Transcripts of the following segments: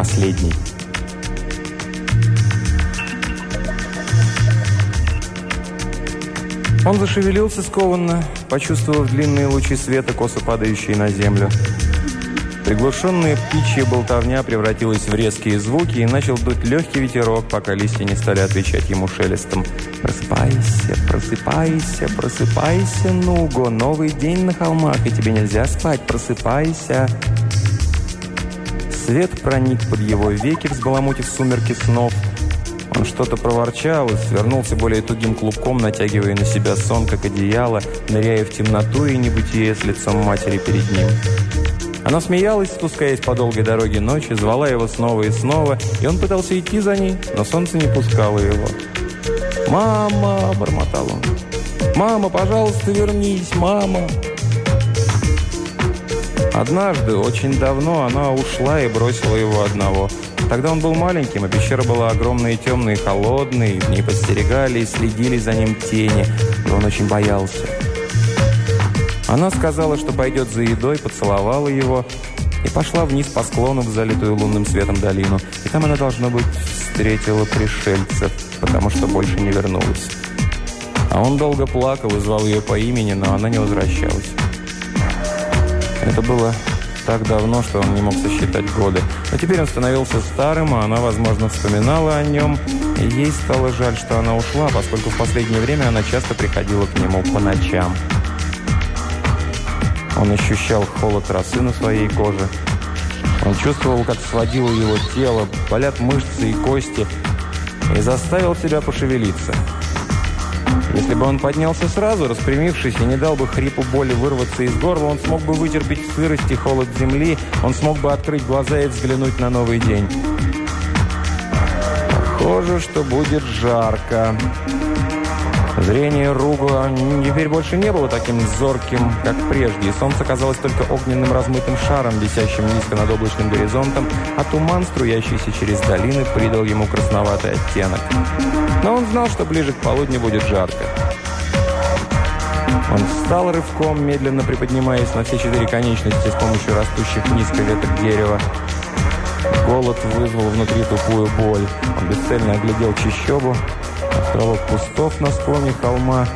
последний. Он зашевелился скованно, почувствовав длинные лучи света, косо падающие на землю. Приглушенная птичья болтовня превратилась в резкие звуки и начал дуть легкий ветерок, пока листья не стали отвечать ему шелестом. «Просыпайся, просыпайся, просыпайся, Нуго! Новый день на холмах, и тебе нельзя спать! Просыпайся!» Свет проник под его веки, взбаламутив сумерки снов. Он что-то проворчал и свернулся более тугим клубком, натягивая на себя сон, как одеяло, ныряя в темноту и небытие с лицом матери перед ним. Она смеялась, спускаясь по долгой дороге ночи, звала его снова и снова, и он пытался идти за ней, но солнце не пускало его. «Мама!» – бормотал он. «Мама, пожалуйста, вернись! Мама!» Однажды, очень давно, она ушла и бросила его одного. Тогда он был маленьким, а пещера была огромной и темной, и холодной, ней подстерегали и следили за ним тени, и он очень боялся. Она сказала, что пойдет за едой, поцеловала его и пошла вниз по склону в залитую лунным светом долину. И там она, должно быть, встретила пришельцев, потому что больше не вернулась. А он долго плакал и звал ее по имени, но она не возвращалась. Это было так давно, что он не мог сосчитать годы. Но теперь он становился старым, а она, возможно, вспоминала о нем. И ей стало жаль, что она ушла, поскольку в последнее время она часто приходила к нему по ночам. Он ощущал холод росы на своей коже. Он чувствовал, как сводило его тело, болят мышцы и кости, и заставил себя пошевелиться. Если бы он поднялся сразу, распрямившись, и не дал бы хрипу боли вырваться из горла, он смог бы вытерпеть сырость и холод земли, он смог бы открыть глаза и взглянуть на новый день. Похоже, что будет жарко. Зрение Ругла теперь больше не было таким зорким, как прежде, и солнце казалось только огненным размытым шаром, висящим низко над облачным горизонтом, а туман, струящийся через долины, придал ему красноватый оттенок. Но он знал, что ближе к полудню будет жарко. Он встал рывком, медленно приподнимаясь на все четыре конечности с помощью растущих низко веток дерева. Голод вызвал внутри тупую боль. Он бесцельно оглядел чищобу, островок кустов на склоне холма.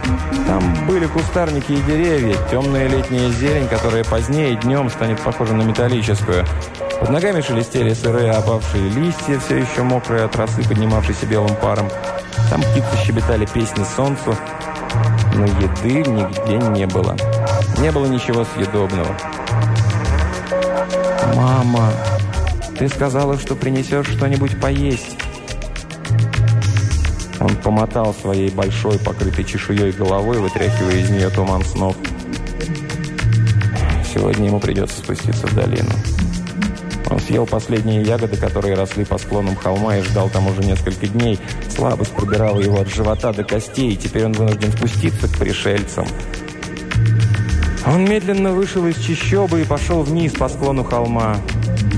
Там были кустарники и деревья, темная летняя зелень, которая позднее днем станет похожа на металлическую. Под ногами шелестели сырые опавшие листья, все еще мокрые от росы, поднимавшейся белым паром. Там птицы щебетали песни солнцу, но еды нигде не было. Не было ничего съедобного. «Мама, ты сказала, что принесешь что-нибудь поесть». Он помотал своей большой, покрытой чешуей головой, вытряхивая из нее туман снов. Сегодня ему придется спуститься в долину. Он съел последние ягоды, которые росли по склонам холма, и ждал там уже несколько дней. Слабость пробирала его от живота до костей, и теперь он вынужден спуститься к пришельцам. Он медленно вышел из чащобы и пошел вниз по склону холма.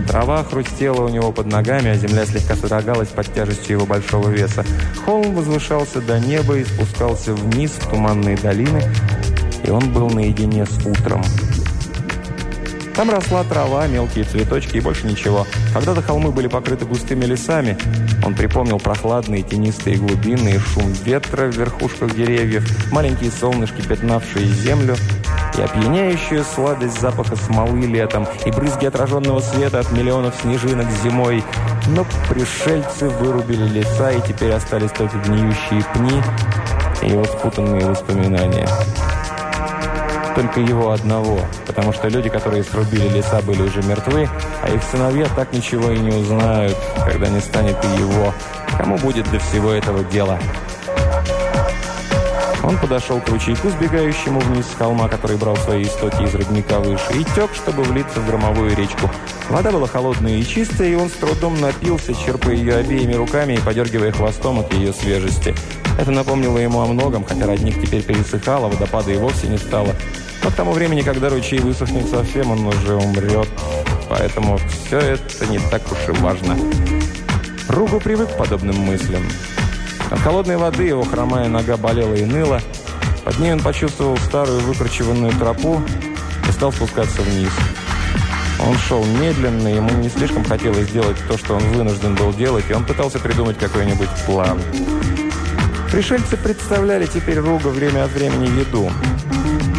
Трава хрустела у него под ногами, а земля слегка содрогалась под тяжестью его большого веса. Холм возвышался до неба и спускался вниз в туманные долины, и он был наедине с утром. Там росла трава, мелкие цветочки и больше ничего. Когда-то холмы были покрыты густыми лесами. Он припомнил прохладные тенистые глубины и шум ветра в верхушках деревьев, маленькие солнышки, пятнавшие землю, и опьяняющую сладость запаха смолы летом, и брызги отраженного света от миллионов снежинок зимой. Но пришельцы вырубили леса, и теперь остались только гниющие пни и его спутанные воспоминания только его одного, потому что люди, которые срубили леса, были уже мертвы, а их сыновья так ничего и не узнают, когда не станет и его. Кому будет до всего этого дела? Он подошел к ручейку, сбегающему вниз с холма, который брал свои истоки из родника выше, и тек, чтобы влиться в громовую речку. Вода была холодная и чистая, и он с трудом напился, черпая ее обеими руками и подергивая хвостом от ее свежести. Это напомнило ему о многом, хотя родник теперь пересыхал, а водопада и вовсе не стало. Но к тому времени, когда ручей высохнет совсем, он уже умрет. Поэтому все это не так уж и важно. Ругу привык к подобным мыслям. От холодной воды его хромая нога болела и ныла. Под ней он почувствовал старую выкручиванную тропу и стал спускаться вниз. Он шел медленно, ему не слишком хотелось сделать то, что он вынужден был делать, и он пытался придумать какой-нибудь план. Пришельцы представляли теперь Руга время от времени еду.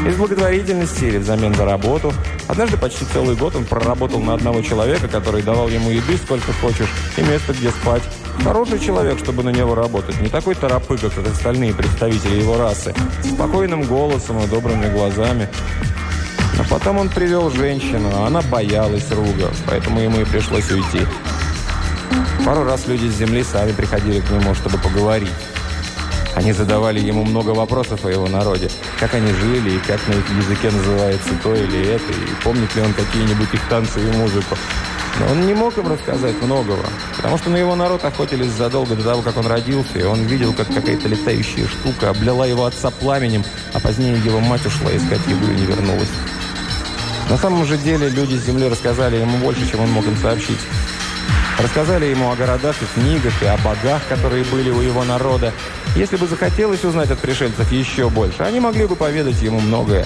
Из благотворительности или взамен за работу. Однажды почти целый год он проработал на одного человека, который давал ему еды сколько хочешь и место, где спать. Хороший человек, чтобы на него работать. Не такой торопыга, как остальные представители его расы. С спокойным голосом и добрыми глазами. Но потом он привел женщину, а она боялась Руга, поэтому ему и пришлось уйти. Пару раз люди с земли сами приходили к нему, чтобы поговорить. Они задавали ему много вопросов о его народе. Как они жили, и как на их языке называется то или это, и помнит ли он какие-нибудь их танцы и музыку. Но он не мог им рассказать многого, потому что на его народ охотились задолго до того, как он родился, и он видел, как какая-то летающая штука облила его отца пламенем, а позднее его мать ушла искать еду и не вернулась. На самом же деле люди с земли рассказали ему больше, чем он мог им сообщить. Рассказали ему о городах и книгах, и о богах, которые были у его народа. Если бы захотелось узнать от пришельцев еще больше, они могли бы поведать ему многое.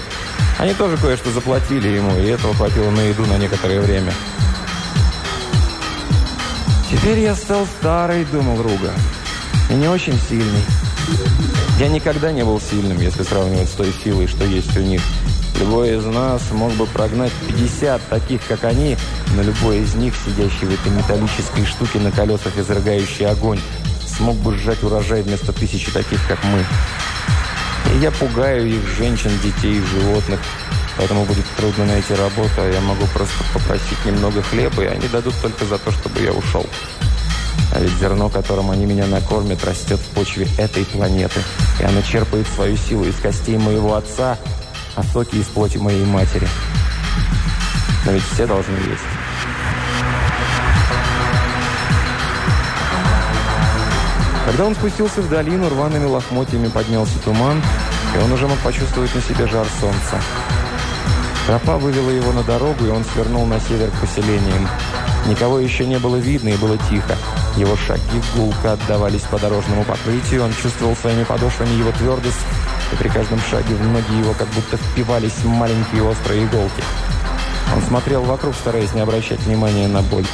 Они тоже кое-что заплатили ему, и этого хватило на еду на некоторое время. «Теперь я стал старый», — думал Руга, — «и не очень сильный. Я никогда не был сильным, если сравнивать с той силой, что есть у них». Любой из нас мог бы прогнать 50 таких, как они, но любой из них, сидящий в этой металлической штуке на колесах, изрыгающий огонь, смог бы сжать урожай вместо тысячи таких, как мы. И я пугаю их, женщин, детей, животных. Поэтому будет трудно найти работу, а я могу просто попросить немного хлеба, и они дадут только за то, чтобы я ушел. А ведь зерно, которым они меня накормят, растет в почве этой планеты. И оно черпает свою силу из костей моего отца – а соки из плоти моей матери. Но ведь все должны есть. Когда он спустился в долину, рваными лохмотьями поднялся туман, и он уже мог почувствовать на себе жар солнца. Тропа вывела его на дорогу, и он свернул на север к поселениям. Никого еще не было видно, и было тихо. Его шаги гулко отдавались по дорожному покрытию, он чувствовал своими подошвами его твердость, и при каждом шаге в ноги его как будто впивались маленькие острые иголки. Он смотрел вокруг, стараясь не обращать внимания на боль.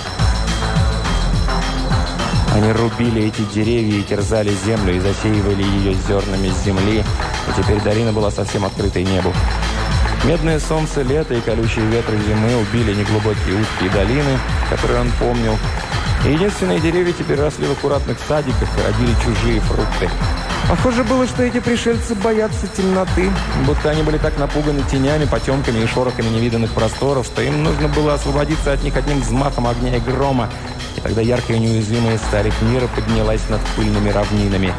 Они рубили эти деревья и терзали землю, и засеивали ее зернами земли, и теперь долина была совсем открытой небу. Медное солнце лета и колючие ветры зимы убили неглубокие узкие долины, которые он помнил. И единственные деревья теперь росли в аккуратных садиках и родили чужие фрукты. Похоже было, что эти пришельцы боятся темноты, будто они были так напуганы тенями, потемками и шорохами невиданных просторов, что им нужно было освободиться от них одним взмахом огня и грома. И тогда яркая и неуязвимая сталь мира поднялась над пыльными равнинами.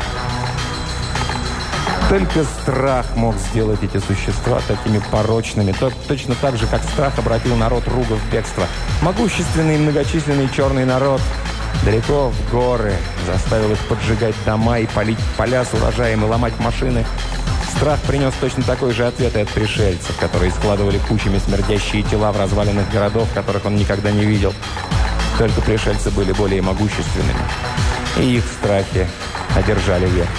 Только страх мог сделать эти существа такими порочными. Точно так же, как страх обратил народ Руга в бегство. Могущественный и многочисленный черный народ – Далеко в горы заставил их поджигать дома и полить поля с урожаем и ломать машины. Страх принес точно такой же ответ и от пришельцев, которые складывали кучами смердящие тела в развалинах городов, которых он никогда не видел. Только пришельцы были более могущественными, и их страхи одержали верх.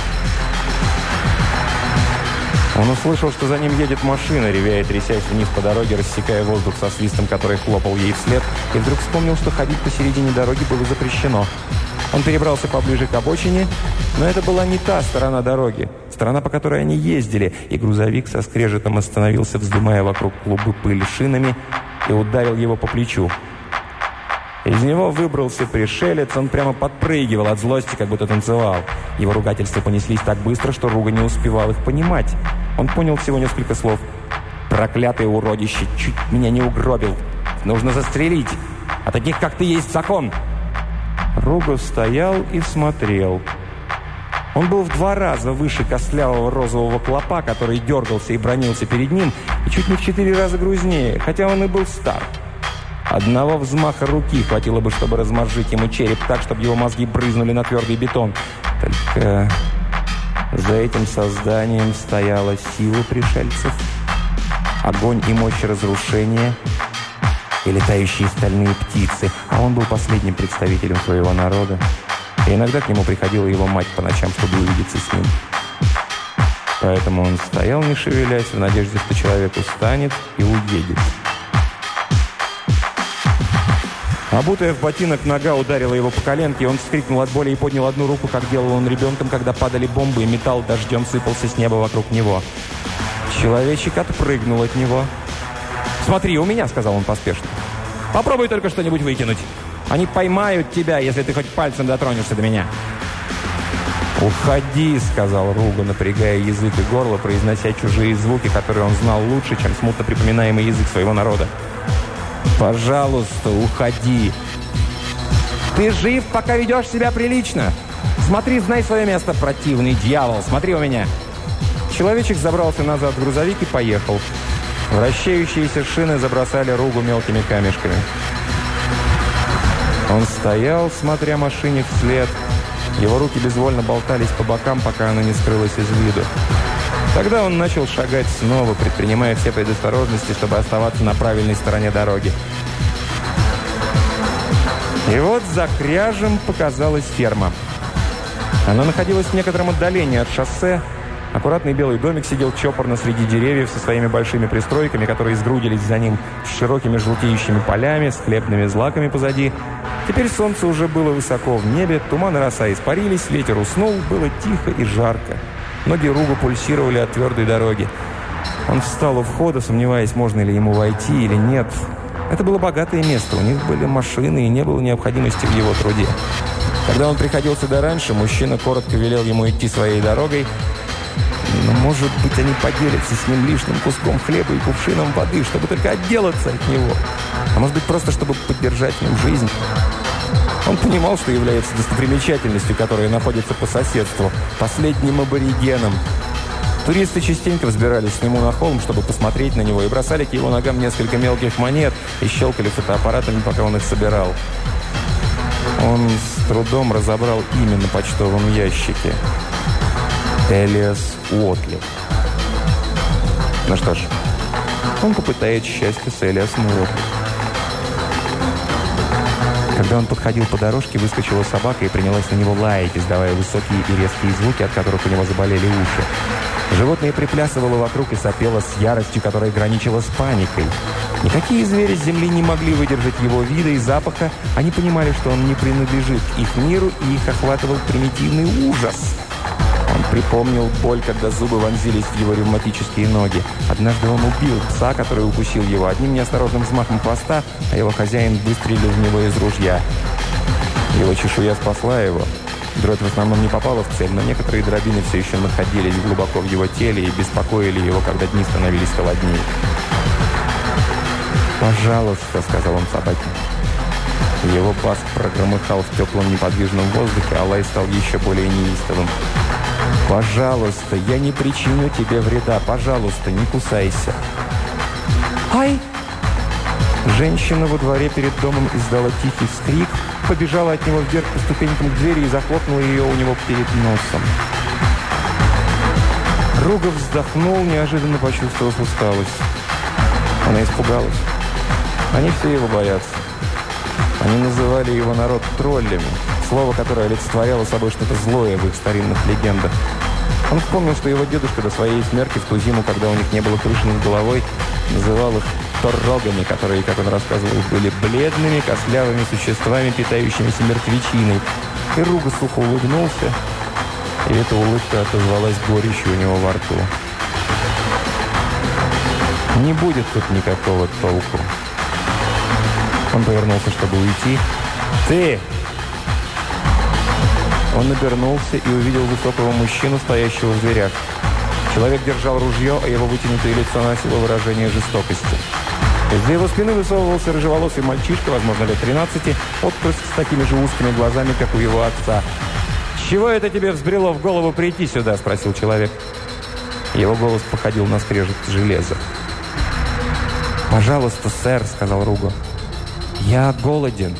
Он услышал, что за ним едет машина, ревя и трясясь вниз по дороге, рассекая воздух со свистом, который хлопал ей вслед, и вдруг вспомнил, что ходить посередине дороги было запрещено. Он перебрался поближе к обочине, но это была не та сторона дороги, сторона, по которой они ездили, и грузовик со скрежетом остановился, вздымая вокруг клубы пыль шинами, и ударил его по плечу. Из него выбрался пришелец, он прямо подпрыгивал от злости, как будто танцевал. Его ругательства понеслись так быстро, что Руга не успевал их понимать. Он понял всего несколько слов. «Проклятый уродище! Чуть меня не угробил! Нужно застрелить! А таких, как ты, есть закон!» Руга стоял и смотрел. Он был в два раза выше костлявого розового клопа, который дергался и бронился перед ним, и чуть не в четыре раза грузнее, хотя он и был стар. Одного взмаха руки хватило бы, чтобы размозжить ему череп так, чтобы его мозги брызнули на твердый бетон. Только за этим созданием стояла сила пришельцев, огонь и мощь разрушения и летающие стальные птицы, а он был последним представителем своего народа. И иногда к нему приходила его мать по ночам, чтобы увидеться с ним. Поэтому он стоял, не шевелясь, в надежде, что человек устанет и уедет. Обутая в ботинок, нога ударила его по коленке, он вскрикнул от боли и поднял одну руку, как делал он ребенком, когда падали бомбы, и металл дождем сыпался с неба вокруг него. Человечек отпрыгнул от него. «Смотри, у меня», — сказал он поспешно. «Попробуй только что-нибудь выкинуть. Они поймают тебя, если ты хоть пальцем дотронешься до меня». «Уходи», — сказал Руга, напрягая язык и горло, произнося чужие звуки, которые он знал лучше, чем смутно припоминаемый язык своего народа. «Пожалуйста, уходи!» «Ты жив, пока ведешь себя прилично! Смотри, знай свое место, противный дьявол! Смотри у меня!» Человечек забрался назад в грузовик и поехал. Вращающиеся шины забросали Ругу мелкими камешками. Он стоял, смотря машине вслед. Его руки безвольно болтались по бокам, пока она не скрылась из виду. Тогда он начал шагать снова, предпринимая все предосторожности, чтобы оставаться на правильной стороне дороги. И вот за кряжем показалась ферма. Она находилась в некотором отдалении от шоссе. Аккуратный белый домик сидел чопорно среди деревьев со своими большими пристройками, которые сгрудились за ним с широкими желтеющими полями, с хлебными злаками позади. Теперь солнце уже было высоко в небе, туман и роса испарились, ветер уснул, было тихо и жарко. Ноги Руга пульсировали от твердой дороги. Он встал у входа, сомневаясь, можно ли ему войти или нет. Это было богатое место, у них были машины и не было необходимости в его труде. Когда он приходил сюда раньше, мужчина коротко велел ему идти своей дорогой, но, может быть, они поделятся с ним лишним куском хлеба и кувшином воды, чтобы только отделаться от него. А может быть, просто чтобы поддержать в нем жизнь. Он понимал, что является достопримечательностью, которая находится по соседству, последним аборигеном. Туристы частенько взбирались к нему на холм, чтобы посмотреть на него, и бросали к его ногам несколько мелких монет и щелкали фотоаппаратами, пока он их собирал. Он с трудом разобрал имя на почтовом ящике. Элиас Уотли. Ну что ж, он попытает счастье с Элиасом Уотли. Когда он подходил по дорожке, выскочила собака и принялась на него лаять, издавая высокие и резкие звуки, от которых у него заболели уши. Животное приплясывало вокруг и сопело с яростью, которая граничила с паникой. Никакие звери с земли не могли выдержать его вида и запаха. Они понимали, что он не принадлежит их миру, и их охватывал примитивный ужас – припомнил боль, когда зубы вонзились в его ревматические ноги. Однажды он убил пса, который укусил его одним неосторожным взмахом хвоста, а его хозяин выстрелил в него из ружья. Его чешуя спасла его. Дробь в основном не попала в цель, но некоторые дробины все еще находились глубоко в его теле и беспокоили его, когда дни становились холоднее. «Пожалуйста», — сказал он собаке. Его бас прогромыхал в теплом неподвижном воздухе, а лай стал еще более неистовым. «Пожалуйста, я не причиню тебе вреда. Пожалуйста, не кусайся». «Ай!» Женщина во дворе перед домом издала тихий вскрик, побежала от него вверх по ступенькам к двери и захлопнула ее у него перед носом. Ругов вздохнул, неожиданно почувствовав усталость. Она испугалась. Они все его боятся. Они называли его народ троллями. Слово, которое олицетворяло собой что-то злое в их старинных легендах. Он вспомнил, что его дедушка до своей смерти в ту зиму, когда у них не было крыши над головой, называл их торрогами, которые, как он рассказывал, были бледными, костлявыми существами, питающимися мертвечиной. И Руга сухо улыбнулся, и эта улыбка отозвалась горечью у него во рту. Не будет тут никакого толку. Он повернулся, чтобы уйти. «Ты!» Он обернулся и увидел высокого мужчину, стоящего в дверях. Человек держал ружье, а его вытянутое лицо носило выражение жестокости. Из-за его спины высовывался рыжеволосый мальчишка, возможно, лет 13, отпрыск с такими же узкими глазами, как у его отца. «Чего это тебе взбрело в голову прийти сюда?» – спросил человек. Его голос походил на скрежет железа. «Пожалуйста, сэр», – сказал Руго. «Я голоден».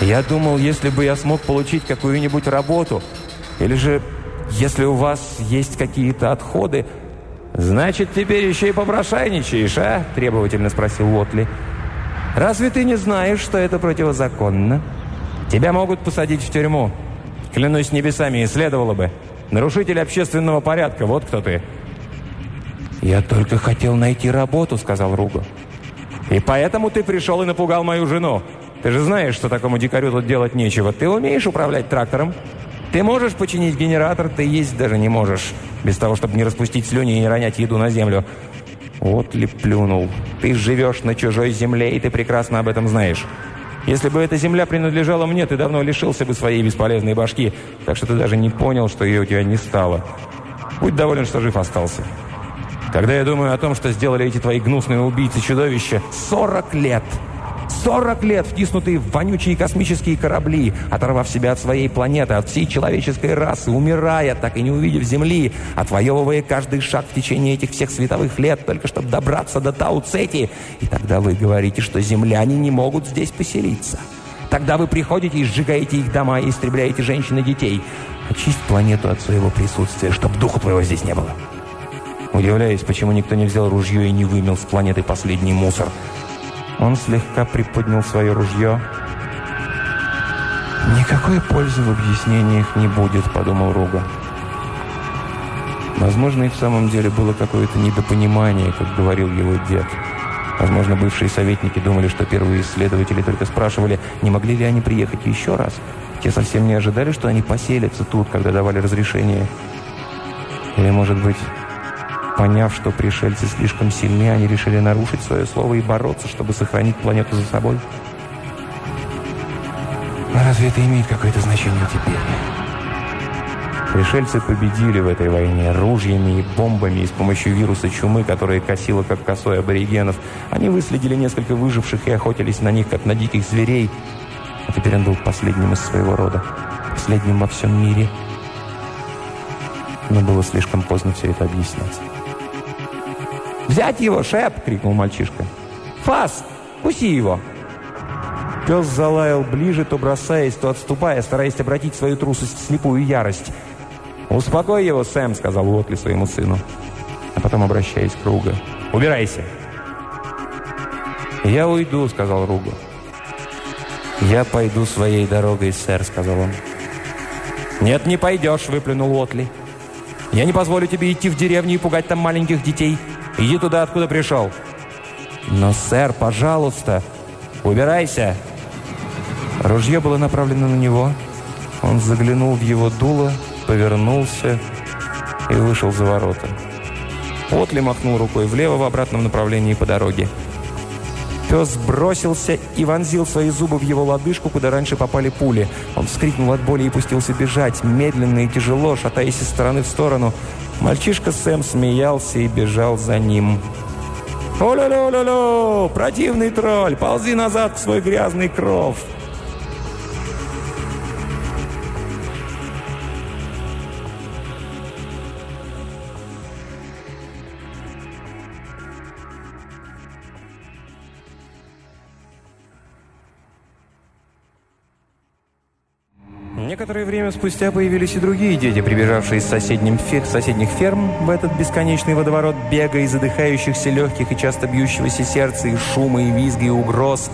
Я думал, если бы я смог получить какую-нибудь работу, или же, если у вас есть какие-то отходы... «Значит, теперь еще и попрошайничаешь, а?» – требовательно спросил Уотли. «Разве ты не знаешь, что это противозаконно? Тебя могут посадить в тюрьму. Клянусь небесами, и следовало бы. Нарушитель общественного порядка, вот кто ты». «Я только хотел найти работу», – сказал Руго. «И поэтому ты пришел и напугал мою жену?» Ты же знаешь, что такому дикарю тут делать нечего. Ты умеешь управлять трактором? Ты можешь починить генератор, ты есть даже не можешь. Без того, чтобы не распустить слюни и не ронять еду на землю. Вот ли плюнул. Ты живешь на чужой земле, и ты прекрасно об этом знаешь. Если бы эта земля принадлежала мне, ты давно лишился бы своей бесполезной башки, так что ты даже не понял, что ее у тебя не стало. Будь доволен, что жив остался. Когда я думаю о том, что сделали эти твои гнусные убийцы-чудовища, 40 лет – 40 лет втиснутые в вонючие космические корабли, оторвав себя от своей планеты, от всей человеческой расы, умирая, так и не увидев Земли, отвоевывая каждый шаг в течение этих всех световых лет, только чтобы добраться до Тау-Цети. И тогда вы говорите, что земляне не могут здесь поселиться. Тогда вы приходите и сжигаете их дома и истребляете женщин и детей. Очисть планету от своего присутствия, чтобы духу твоего здесь не было. Удивляюсь, почему никто не взял ружье и не вымел с планеты последний мусор. Он слегка приподнял свое ружье. «Никакой пользы в объяснениях не будет», — подумал Руга. Возможно, и в самом деле было какое-то недопонимание, как говорил его дед. Возможно, бывшие советники думали, что первые исследователи только спрашивали, не могли ли они приехать еще раз. Те совсем не ожидали, что они поселятся тут, когда давали разрешение. Или, может быть, Поняв, что пришельцы слишком сильны, они решили нарушить свое слово и бороться, чтобы сохранить планету за собой. Но разве это имеет какое-то значение теперь? Пришельцы победили в этой войне ружьями и бомбами и с помощью вируса чумы, которая косила как косой аборигенов. Они выследили несколько выживших и охотились на них, как на диких зверей. А теперь он был последним из своего рода, последним во всем мире. Но было слишком поздно все это объяснять. «Взять его, Шеп!» — крикнул мальчишка. «Фас! Куси его!» Пес залаял ближе, то бросаясь, то отступая, стараясь обратить свою трусость в слепую ярость. «Успокой его, Сэм!» — сказал Уотли своему сыну. А потом, обращаясь к Руга. «Убирайся!» «Я уйду», — сказал Руга. «Я пойду своей дорогой, сэр», — сказал он. «Нет, не пойдешь», — выплюнул Уотли. «Я не позволю тебе идти в деревню и пугать там маленьких детей. Иди туда, откуда пришел». «Но, сэр, пожалуйста, убирайся!» Ружье было направлено на него. Он заглянул в его дуло, повернулся и вышел за ворота. Отли махнул рукой влево в обратном направлении по дороге. Пес бросился и вонзил свои зубы в его лодыжку, куда раньше попали пули. Он вскрикнул от боли и пустился бежать, медленно и тяжело, шатаясь из стороны в сторону. Мальчишка Сэм смеялся и бежал за ним. «О-ля-ля-ля-ля! Противный тролль! Ползи назад в свой грязный кров!» Некоторое время спустя появились и другие дети, прибежавшие из соседних, фер... соседних ферм в этот бесконечный водоворот бега и задыхающихся легких и часто бьющегося сердца, и шума, и визга, и угроз.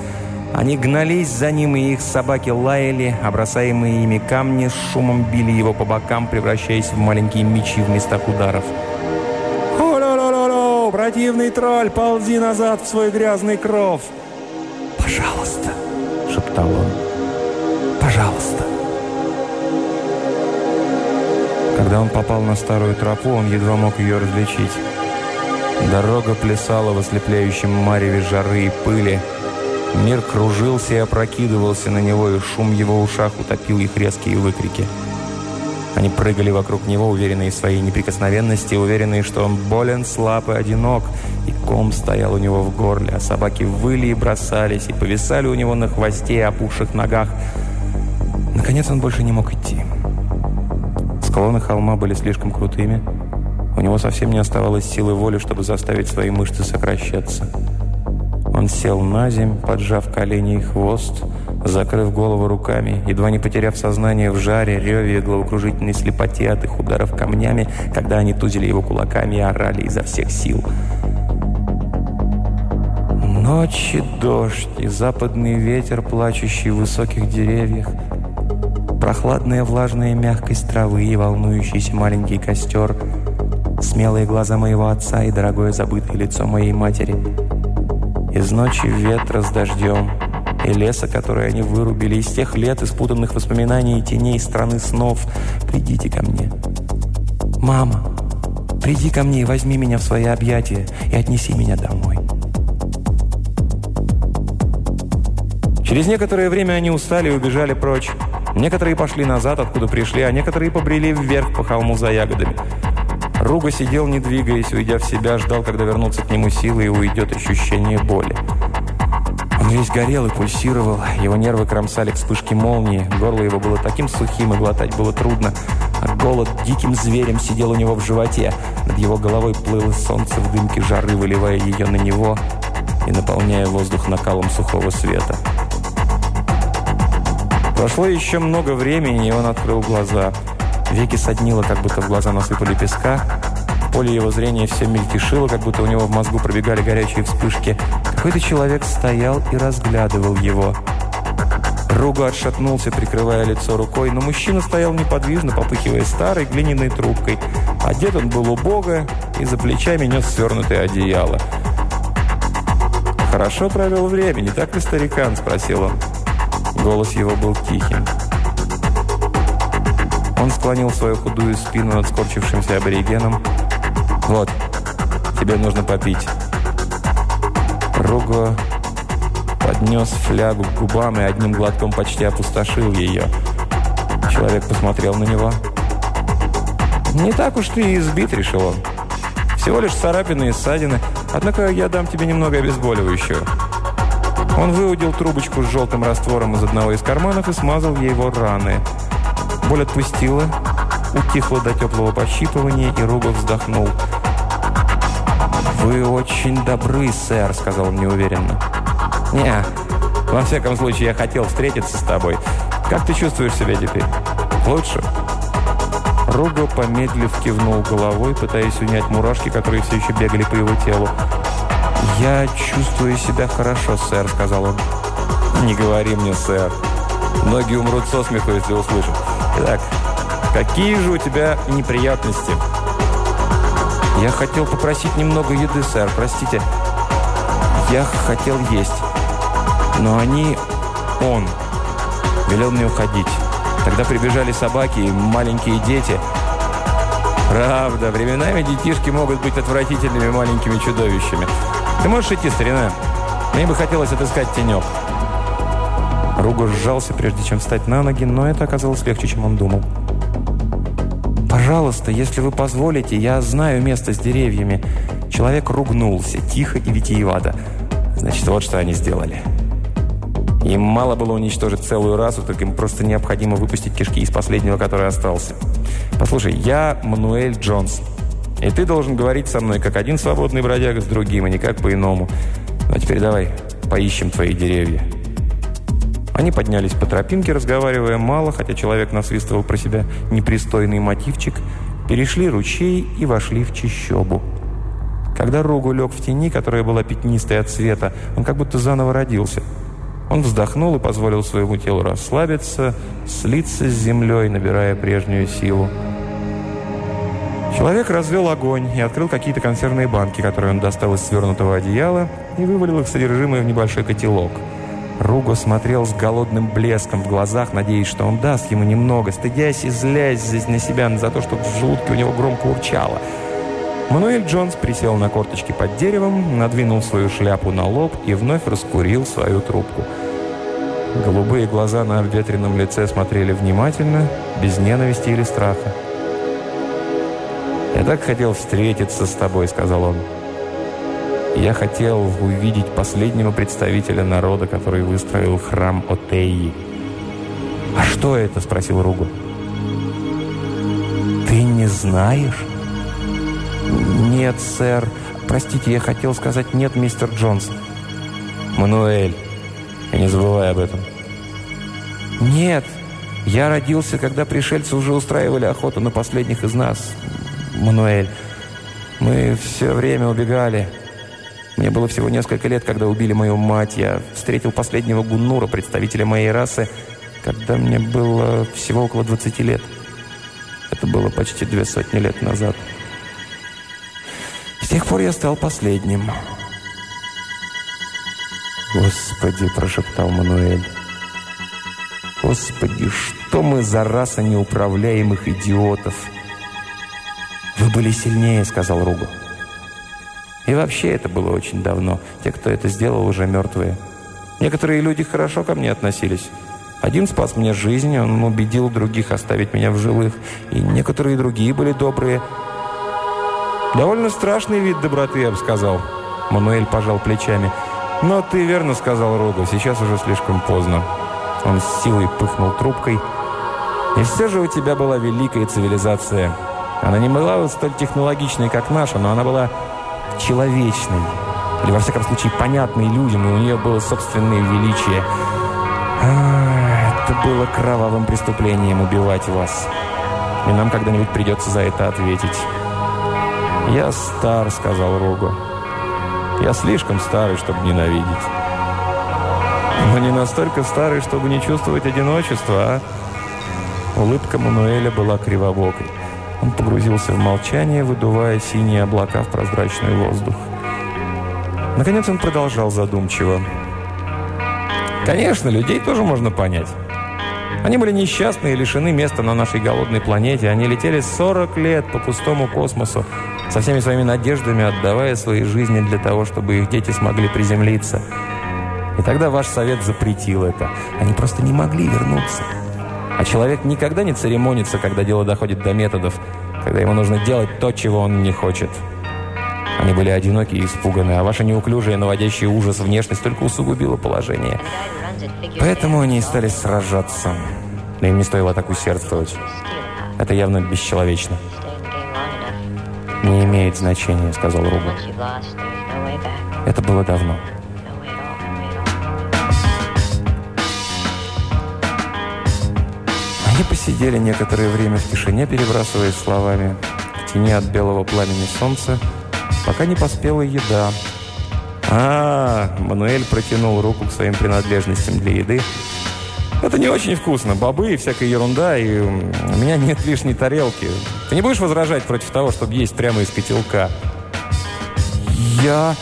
Они гнались за ним, и их собаки лаяли, а бросаемые ими камни с шумом били его по бокам, превращаясь в маленькие мечи в местах ударов. «Хо-ля-ля-ля-ля! Противный тролль, ползи назад в свой грязный кров!» «Пожалуйста!» — шептал он. «Пожалуйста!» Когда он попал на старую тропу, он едва мог ее различить. Дорога плясала в ослепляющем мареве жары и пыли. Мир кружился и опрокидывался на него, и шум его ушах утопил их резкие выкрики. Они прыгали вокруг него, уверенные в своей неприкосновенности, уверенные, что он болен, слаб и одинок, и ком стоял у него в горле, а собаки выли и бросались, и повисали у него на хвосте и опухших ногах. Наконец он больше не мог идти. Склоны холма были слишком крутыми. У него совсем не оставалось силы воли, чтобы заставить свои мышцы сокращаться. Он сел на земь, поджав колени и хвост, закрыв голову руками, едва не потеряв сознание в жаре, реве и головокружительной слепоте от их ударов камнями, когда они тузили его кулаками и орали изо всех сил. Ночь и дождь, и западный ветер, плачущий в высоких деревьях – Прохладная влажная мягкость травы и волнующийся маленький костер, смелые глаза моего отца и дорогое забытое лицо моей матери. Из ночи ветра с дождем, и леса, который они вырубили, из тех лет испутанных воспоминаний и теней страны снов. Придите ко мне. Мама, приди ко мне и возьми меня в свои объятия и отнеси меня домой. Через некоторое время они устали и убежали прочь. Некоторые пошли назад, откуда пришли, а некоторые побрели вверх по холму за ягодами. Руга сидел, не двигаясь, уйдя в себя, ждал, когда вернутся к нему силы и уйдет ощущение боли. Он весь горел и пульсировал, его нервы кромсали вспышки молнии, горло его было таким сухим, и глотать было трудно, а голод диким зверем сидел у него в животе. Над его головой плыло солнце в дымке жары, выливая ее на него и наполняя воздух накалом сухого света. Прошло еще много времени, и он открыл глаза. Веки соднило, как будто в глаза насыпали песка. Поле его зрения все мельтешило, как будто у него в мозгу пробегали горячие вспышки. Какой-то человек стоял и разглядывал его. Руга отшатнулся, прикрывая лицо рукой, но мужчина стоял неподвижно, попыхивая старой глиняной трубкой. Одет он был убого, и за плечами нес свернутое одеяло. «Хорошо провел время, не так ли, старикан?» – спросил он. Голос его был тихим. Он склонил свою худую спину над скорчившимся аборигеном. «Вот, тебе нужно попить». Руго поднес флягу к губам и одним глотком почти опустошил ее. Человек посмотрел на него. «Не так уж ты избит», — решил он. «Всего лишь царапины и ссадины. Однако я дам тебе немного обезболивающего». Он выудил трубочку с желтым раствором из одного из карманов и смазал ей его раны. Боль отпустила, утихла до теплого пощипывания, и Ругов вздохнул. «Вы очень добры, сэр», — сказал он неуверенно. «Не, во всяком случае, я хотел встретиться с тобой. Как ты чувствуешь себя теперь? Лучше?» Руго, помедлив, кивнул головой, пытаясь унять мурашки, которые все еще бегали по его телу. «Я чувствую себя хорошо, сэр», — сказал он. «Не говори мне, сэр. Многие умрут со смеху, если услышат. Итак, какие же у тебя неприятности?» «Я хотел попросить немного еды, сэр, простите. Я хотел есть. Но они... Он велел мне уходить. Тогда прибежали собаки и маленькие дети». «Правда, временами детишки могут быть отвратительными маленькими чудовищами. Ты можешь идти, старина? Мне бы хотелось отыскать тенек». Руго сжался, прежде чем встать на ноги, но это оказалось легче, чем он думал. «Пожалуйста, если вы позволите, я знаю место с деревьями». Человек ругнулся, тихо и витиевато. Значит, вот что они сделали. Им мало было уничтожить целую расу, так им просто необходимо выпустить кишки из последнего, который остался. Послушай, я Мануэль Джонс. И ты должен говорить со мной, как один свободный бродяга с другим, и никак по-иному. Ну, а теперь давай поищем твои деревья». Они поднялись по тропинке, разговаривая мало, хотя человек насвистывал про себя непристойный мотивчик, перешли ручей и вошли в чищобу. Когда Ругу лег в тени, которая была пятнистой от света, он как будто заново родился. Он вздохнул и позволил своему телу расслабиться, слиться с землей, набирая прежнюю силу. Человек развел огонь и открыл какие-то консервные банки, которые он достал из свернутого одеяла и вывалил их содержимое в небольшой котелок. Руго смотрел с голодным блеском в глазах, надеясь, что он даст ему немного, стыдясь и злясь на себя за то, что в желудке у него громко урчало. Мануэль Джонс присел на корточки под деревом, надвинул свою шляпу на лоб и вновь раскурил свою трубку. Голубые глаза на обветренном лице смотрели внимательно, без ненависти или страха. «Я так хотел встретиться с тобой», — сказал он. «Я хотел увидеть последнего представителя народа, который выстроил храм Отеи». «А что это?» — спросил Ругу. «Ты не знаешь?» «Нет, сэр. Простите, я хотел сказать «нет, мистер Джонс». «Мануэль, не забывай об этом». «Нет, я родился, когда пришельцы уже устраивали охоту на последних из нас. Мануэль. Мы все время убегали. Мне было всего несколько лет, когда убили мою мать. Я встретил последнего гуннура, представителя моей расы, когда мне было всего около 20 лет. Это было почти две сотни лет назад. С тех пор я стал последним. «Господи!» – прошептал Мануэль. «Господи, что мы за раса неуправляемых идиотов!» «Вы были сильнее», – сказал Ругу. И вообще это было очень давно. Те, кто это сделал, уже мертвые. Некоторые люди хорошо ко мне относились. Один спас мне жизнь, он убедил других оставить меня в живых. И некоторые другие были добрые. «Довольно страшный вид доброты, я бы сказал». Мануэль пожал плечами. «Но ты верно сказал, Рога, сейчас уже слишком поздно». Он с силой пыхнул трубкой. «И все же у тебя была великая цивилизация. Она не была столь технологичной, как наша, но она была человечной. Или, во всяком случае, понятной людям, и у нее было собственное величие. А, это было кровавым преступлением убивать вас. И нам когда-нибудь придется за это ответить». «Я стар», — сказал Рогу. «Я слишком старый, чтобы ненавидеть». «Но не настолько старый, чтобы не чувствовать одиночество, а?» Улыбка Мануэля была кривобокой. Погрузился в молчание, выдувая синие облака в прозрачный воздух. Наконец он продолжал задумчиво. «Конечно, людей тоже можно понять. Они были несчастны и лишены места на нашей голодной планете. Они летели 40 лет по пустому космосу, со всеми своими надеждами, отдавая свои жизни для того, чтобы их дети смогли приземлиться. И тогда ваш совет запретил это. Они просто не могли вернуться. А человек никогда не церемонится, когда дело доходит до методов, когда ему нужно делать то, чего он не хочет. Они были одиноки и испуганы, а ваша неуклюжая, наводящая ужас внешность только усугубила положение. Поэтому они и стали сражаться. Но им не стоило так усердствовать. Это явно бесчеловечно. «Не имеет значения», — сказал Руба. Это было давно. Они посидели некоторое время в тишине, перебрасываясь словами, в тени от белого пламени солнца, пока не поспела еда. А, Мануэль протянул руку к своим принадлежностям для еды. Это не очень вкусно. Бобы и всякая ерунда, и у меня нет лишней тарелки. Ты не будешь возражать против того, чтобы есть прямо из котелка? Я...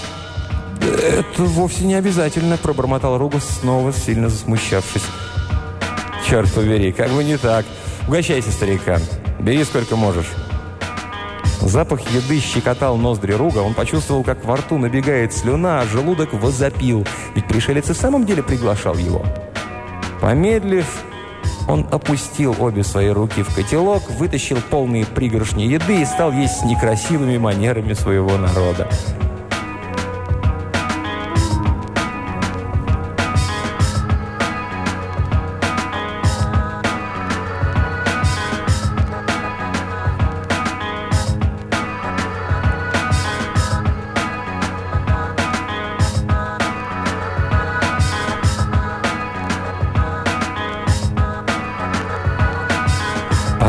Это вовсе не обязательно, пробормотал Ругус, снова сильно засмущавшись. Черт побери, как бы не так. Угощайся, старикан. Бери сколько можешь. Запах еды щекотал ноздри Руга. Он почувствовал, как во рту набегает слюна, а желудок возопил. Ведь пришелец и в самом деле приглашал его. Помедлив, он опустил обе свои руки в котелок, вытащил полные пригоршни еды и стал есть с некрасивыми манерами своего народа.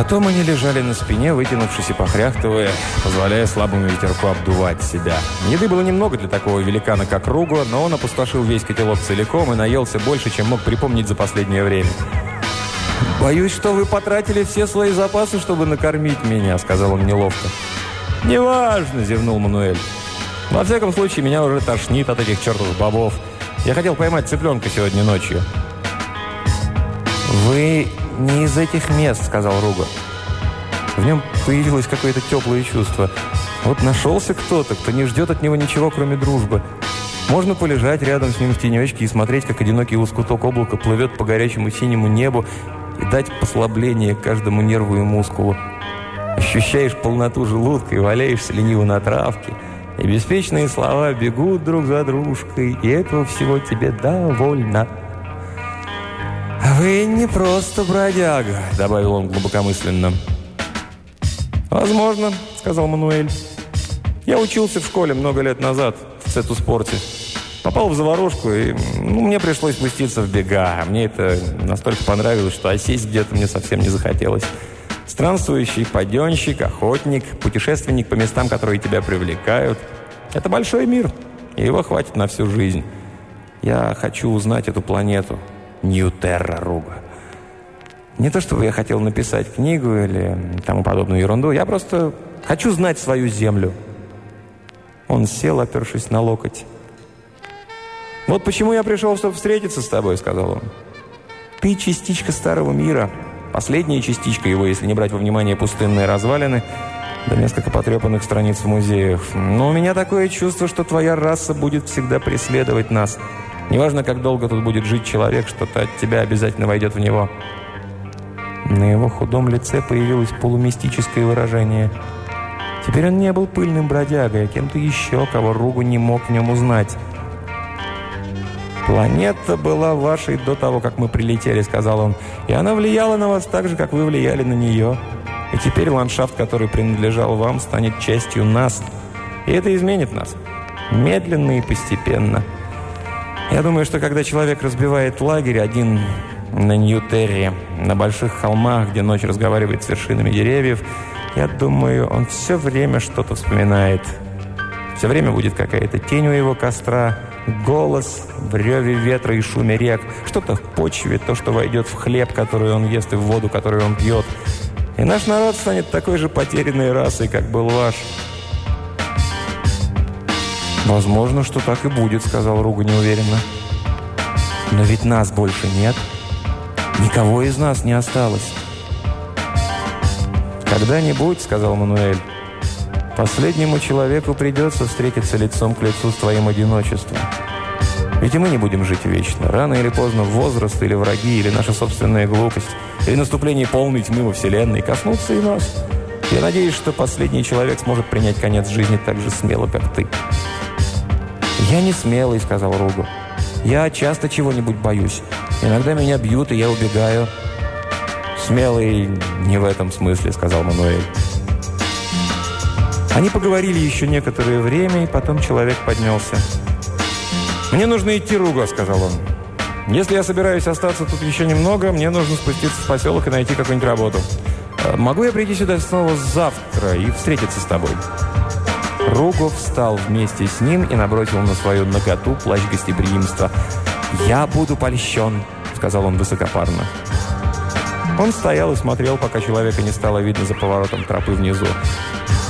Потом они лежали на спине, вытянувшись и похряхтывая, позволяя слабому ветерку обдувать себя. Еды было немного для такого великана, как Руго, но он опустошил весь котелок целиком и наелся больше, чем мог припомнить за последнее время. «Боюсь, что вы потратили все свои запасы, чтобы накормить меня», — сказал он неловко. «Неважно», — зевнул Мануэль. «Во всяком случае, меня уже тошнит от этих чертовых бобов. Я хотел поймать цыпленка сегодня ночью». «Вы не из этих мест», — сказал Руго. В нем появилось какое-то теплое чувство. Вот нашелся кто-то, кто не ждет от него ничего, кроме дружбы. Можно полежать рядом с ним в тенечке и смотреть, как одинокий лоскуток облака плывет по горячему синему небу и дать послабление каждому нерву и мускулу. Ощущаешь полноту желудка и валяешься лениво на травке. И беспечные слова бегут друг за дружкой, и этого всего тебе довольно. «Вы не просто бродяга», — добавил он глубокомысленно. «Возможно», — сказал Мануэль. «Я учился в школе много лет назад в цету-спорте. Попал в заварушку, и ну, мне пришлось спуститься в бега. Мне это настолько понравилось, что осесть где-то мне совсем не захотелось. Странствующий паденщик, охотник, путешественник по местам, которые тебя привлекают. Это большой мир, и его хватит на всю жизнь. Я хочу узнать эту планету». Ньютерра Руга. Не то, чтобы я хотел написать книгу или тому подобную ерунду, я просто хочу знать свою землю. Он сел, опершись на локоть. «Вот почему я пришел, чтобы встретиться с тобой», — сказал он. «Ты частичка старого мира, последняя частичка его, если не брать во внимание пустынные развалины, да несколько потрепанных страниц в музеях. Но у меня такое чувство, что твоя раса будет всегда преследовать нас. Неважно, как долго тут будет жить человек, что-то от тебя обязательно войдет в него». На его худом лице появилось полумистическое выражение. Теперь он не был пыльным бродягой, а кем-то еще, кого Ругу не мог в нем узнать. «Планета была вашей до того, как мы прилетели», — сказал он. «И она влияла на вас так же, как вы влияли на нее. И теперь ландшафт, который принадлежал вам, станет частью нас. И это изменит нас. Медленно и постепенно. Я думаю, что когда человек разбивает лагерь один на Нью-Терре, на больших холмах, где ночь разговаривает с вершинами деревьев, я думаю, он все время что-то вспоминает. Все время будет какая-то тень у его костра, голос в реве ветра и шуме рек, что-то в почве, то, что войдет в хлеб, который он ест, и в воду, которую он пьет. И наш народ станет такой же потерянной расой, как был ваш. «Возможно, что так и будет», — сказал Руга неуверенно. «Но ведь нас больше нет. Никого из нас не осталось». «Когда-нибудь», — сказал Мануэль, — «последнему человеку придется встретиться лицом к лицу с твоим одиночеством. Ведь и мы не будем жить вечно. Рано или поздно возраст или враги, или наша собственная глупость, или наступление полной тьмы во Вселенной коснутся и нас. Я надеюсь, что последний человек сможет принять конец жизни так же смело, как ты». «Я не смелый», — сказал Ругу. «Я часто чего-нибудь боюсь. Иногда меня бьют, и я убегаю». «Смелый не в этом смысле», — сказал Мануэль. Они поговорили еще некоторое время, и потом человек поднялся. «Мне нужно идти, Руго», — сказал он. «Если я собираюсь остаться тут еще немного, мне нужно спуститься в поселок и найти какую-нибудь работу. Э, могу я прийти сюда снова завтра и встретиться с тобой?» Руго встал вместе с ним и набросил на свою ноготу плащ гостеприимства. «Я буду польщен», — сказал он высокопарно. Он стоял и смотрел, пока человека не стало видно за поворотом тропы внизу.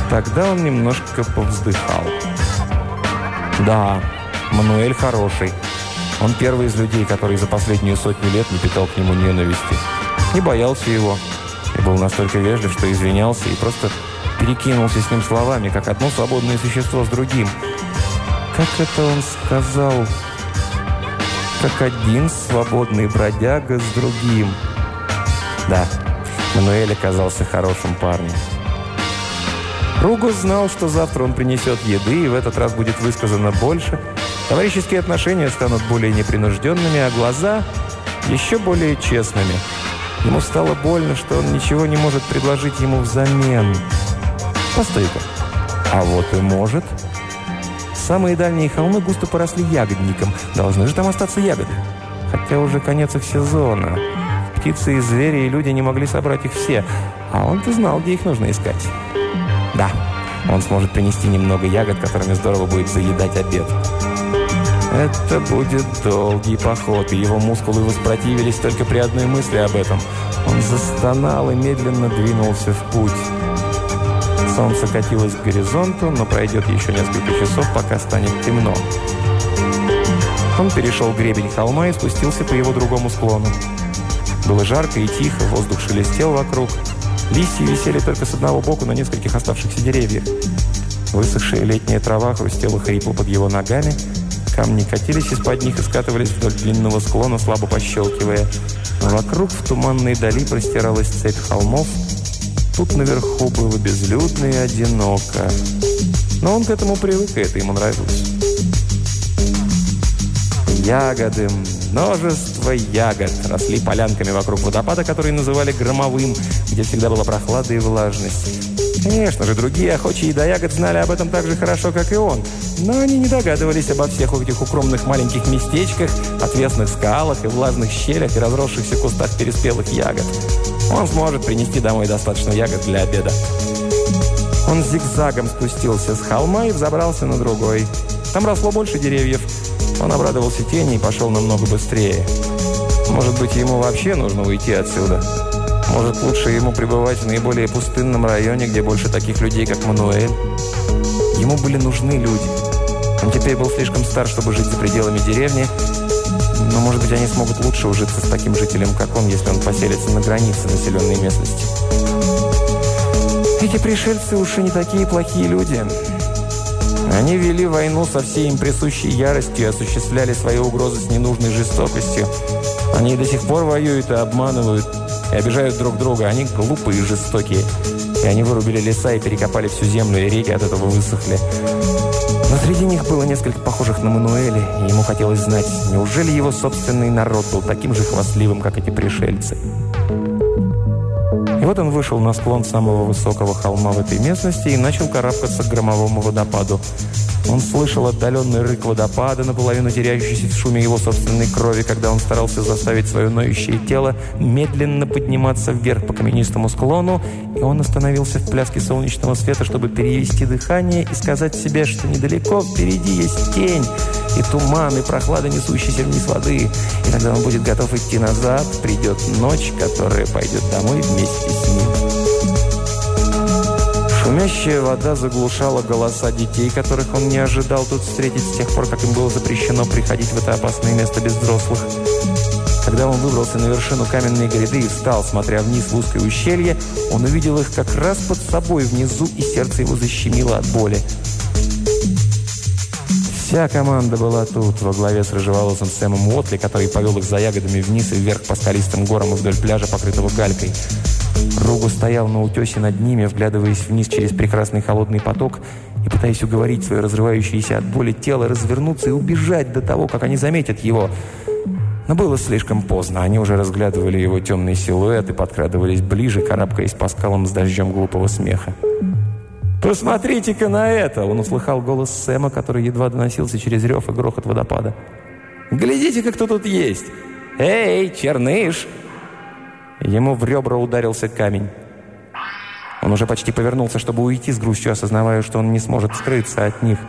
Тогда он немножко повздыхал. «Да, Мануэль хороший. Он первый из людей, который за последнюю сотню лет не питал к нему ненависти. Не боялся его. И был настолько вежлив, что извинялся и просто перекинулся с ним словами, как одно свободное существо с другим. Как это он сказал? Как один свободный бродяга с другим. Да, Мануэль оказался хорошим парнем. Ругус знал, что завтра он принесет еды, и в этот раз будет высказано больше. Товарищеские отношения станут более непринужденными, а глаза еще более честными. Ему стало больно, что он ничего не может предложить ему взамен. Постой-ка. А вот и может. Самые дальние холмы густо поросли ягодником. Должны же там остаться ягоды. Хотя уже конец их сезона. Птицы и звери, и люди не могли собрать их все. А он-то знал, где их нужно искать. Да, он сможет принести немного ягод, которыми здорово будет заедать обед. Это будет долгий поход, и его мускулы воспротивились только при одной мысли об этом. Он застонал и медленно двинулся в путь. Солнце катилось к горизонту, но пройдет еще несколько часов, пока станет темно. Он перешел гребень холма и спустился по его другому склону. Было жарко и тихо, воздух шелестел вокруг. Листья висели только с одного боку на нескольких оставшихся деревьях. Высохшая летняя трава хрустела хрипло под его ногами. Камни катились из-под них и скатывались вдоль длинного склона, слабо пощелкивая. вокруг в туманной дали простиралась цепь холмов. Тут наверху было безлюдно и одиноко. Но он к этому привык, и это ему нравилось. Ягоды, Множество ягод росли полянками вокруг водопада, который называли громовым, где всегда была прохлада и влажность. Конечно же, другие охочие до ягод знали об этом так же хорошо, как и он. Но они не догадывались обо всех этих укромных маленьких местечках, отвесных скалах и влажных щелях и разросшихся кустах переспелых ягод. Он сможет принести домой достаточно ягод для обеда. Он зигзагом спустился с холма и взобрался на другой. Там росло больше деревьев, он обрадовался тени и пошел намного быстрее. Может быть, ему вообще нужно уйти отсюда. Может, лучше ему пребывать в наиболее пустынном районе, где больше таких людей, как Мануэль. Ему были нужны люди. Он теперь был слишком стар, чтобы жить за пределами деревни, но, может быть, они смогут лучше ужиться с таким жителем, как он, если он поселится на границе населенной местности. Эти пришельцы уж и не такие плохие люди. Они вели войну со всей им присущей яростью и осуществляли свои угрозы с ненужной жестокостью. Они до сих пор воюют и обманывают, и обижают друг друга. Они глупые и жестокие. И они вырубили леса и перекопали всю землю, и реки от этого высохли. Но среди них было несколько похожих на Мануэля, и ему хотелось знать, неужели его собственный народ был таким же хвастливым, как эти пришельцы. Вот он вышел на склон самого высокого холма в этой местности и начал карабкаться к громовому водопаду. Он слышал отдаленный рык водопада, наполовину теряющийся в шуме его собственной крови, когда он старался заставить свое ноющее тело медленно подниматься вверх по каменистому склону, и он остановился в пляске солнечного света, чтобы перевести дыхание и сказать себе, что недалеко впереди есть тень, и туман, и прохлада, несущаяся вниз воды. И тогда он будет готов идти назад, придет ночь, которая пойдет домой вместе с ним. Шумящая вода заглушала голоса детей, которых он не ожидал тут встретить с тех пор, как им было запрещено приходить в это опасное место без взрослых. Когда он выбрался на вершину каменной гряды и встал, смотря вниз в узкое ущелье, он увидел их как раз под собой внизу, и сердце его защемило от боли. Вся команда была тут, во главе с рыжеволосым Сэмом Уотли, который повел их за ягодами вниз и вверх по скалистым горам и вдоль пляжа, покрытого галькой. Ругу стоял на утесе над ними, вглядываясь вниз через прекрасный холодный поток и пытаясь уговорить свое разрывающееся от боли тело развернуться и убежать до того, как они заметят его. Но было слишком поздно. Они уже разглядывали его темный силуэт и подкрадывались ближе, карабкаясь по скалам с дождем глупого смеха. «Посмотрите-ка на это!» Он услыхал голос Сэма, который едва доносился через рев и грохот водопада. «Глядите-ка, кто тут есть! Эй, черныш!» Ему в ребра ударился камень. Он уже почти повернулся, чтобы уйти с грустью, осознавая, что он не сможет скрыться от них.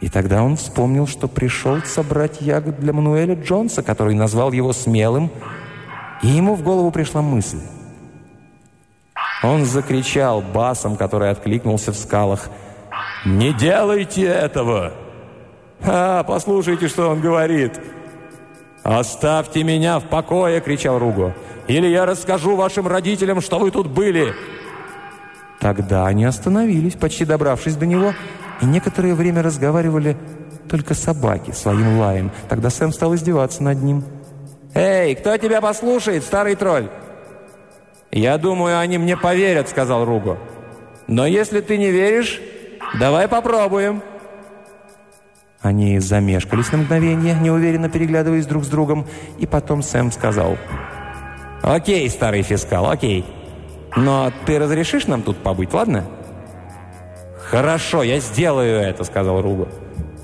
И тогда он вспомнил, что пришел собрать ягод для Мануэля Джонса, который назвал его смелым, и ему в голову пришла мысль. Он закричал басом, который откликнулся в скалах. «Не делайте этого!» «А, послушайте, что он говорит!» «Оставьте меня в покое!» — кричал Руго. Или я расскажу вашим родителям, что вы тут были!» Тогда они остановились, почти добравшись до него, и некоторое время разговаривали только собаки своим лаем. Тогда Сэм стал издеваться над ним. «Эй, кто тебя послушает, старый тролль?» «Я думаю, они мне поверят», — сказал Руго. «Но если ты не веришь, давай попробуем». Они замешкались на мгновение, неуверенно переглядываясь друг с другом, и потом Сэм сказал... «Окей, старый фискал, окей. Но ты разрешишь нам тут побыть, ладно?» «Хорошо, я сделаю это», — сказал Руго.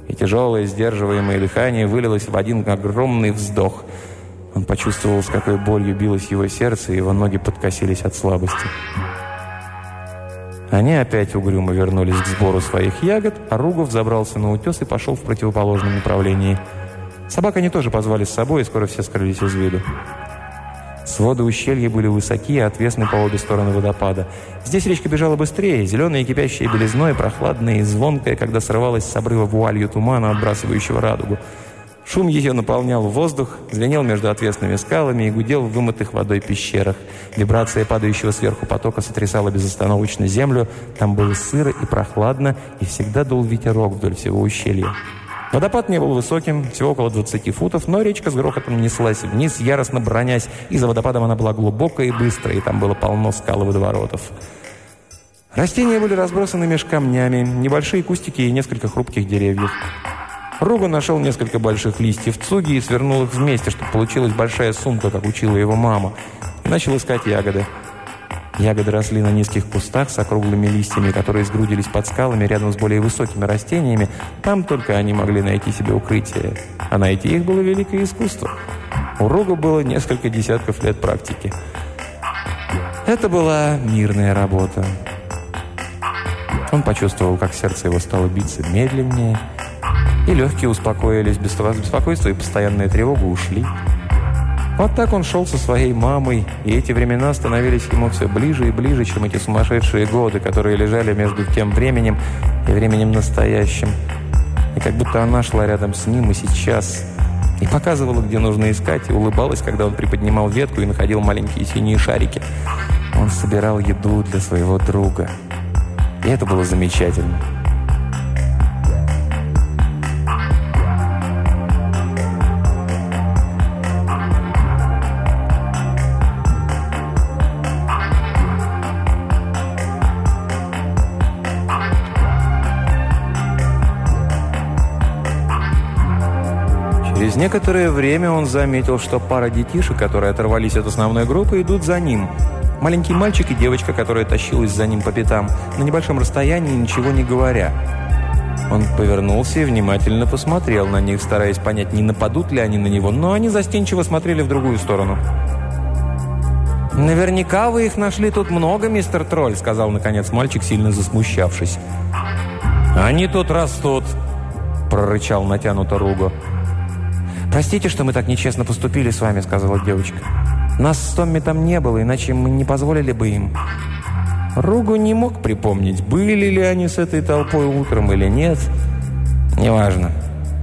И тяжелое, сдерживаемое дыхание вылилось в один огромный вздох. Он почувствовал, с какой болью билось его сердце, и его ноги подкосились от слабости. Они опять угрюмо вернулись к сбору своих ягод, а Ругов забрался на утес и пошел в противоположном направлении. Собак они тоже позвали с собой, и скоро все скрылись из виду. Своды ущелья были высокие и отвесны по обе стороны водопада. Здесь речка бежала быстрее, зеленая кипящая белизной, прохладная и звонкая, когда срывалась с обрыва вуалью тумана, отбрасывающего радугу. Шум ее наполнял воздух, звенел между отвесными скалами и гудел в вымытых водой пещерах. Вибрация падающего сверху потока сотрясала безостановочно землю. Там было сыро и прохладно, и всегда дул ветерок вдоль всего ущелья. Водопад не был высоким, всего около 20 футов, но речка с грохотом неслась вниз, яростно бронясь, и за водопадом она была глубокая и быстрая, и там было полно скал и водоворотов. Растения были разбросаны меж камнями, небольшие кустики и несколько хрупких деревьев. Ругу нашел несколько больших листьев цуги и свернул их вместе, чтобы получилась большая сумка, как учила его мама, начал искать ягоды. Ягоды росли на низких кустах с округлыми листьями, которые сгрудились под скалами рядом с более высокими растениями. Там только они могли найти себе укрытие. А найти их было великое искусство. У Рога было несколько десятков лет практики. Это была мирная работа. Он почувствовал, как сердце его стало биться медленнее, и легкие успокоились, беспокойство и постоянная тревога ушли. Вот так он шел со своей мамой, и эти времена становились ему все ближе и ближе, чем эти сумасшедшие годы, которые лежали между тем временем и временем настоящим. И как будто она шла рядом с ним и сейчас, и показывала, где нужно искать, и улыбалась, когда он приподнимал ветку и находил маленькие синие шарики. Он собирал еду для своего друга. И это было замечательно. Через некоторое время он заметил, что пара детишек, которые оторвались от основной группы, идут за ним. Маленький мальчик и девочка, которая тащилась за ним по пятам, на небольшом расстоянии, ничего не говоря. Он повернулся и внимательно посмотрел на них, стараясь понять, не нападут ли они на него, но они застенчиво смотрели в другую сторону. «Наверняка вы их нашли тут много, мистер Тролль», сказал, наконец, мальчик, сильно засмущавшись. «Они тут растут», прорычал натянуто Руго. «Простите, что мы так нечестно поступили с вами», — сказала девочка. «Нас с Томми там не было, иначе мы не позволили бы им». Ругу не мог припомнить, были ли они с этой толпой утром или нет. Неважно.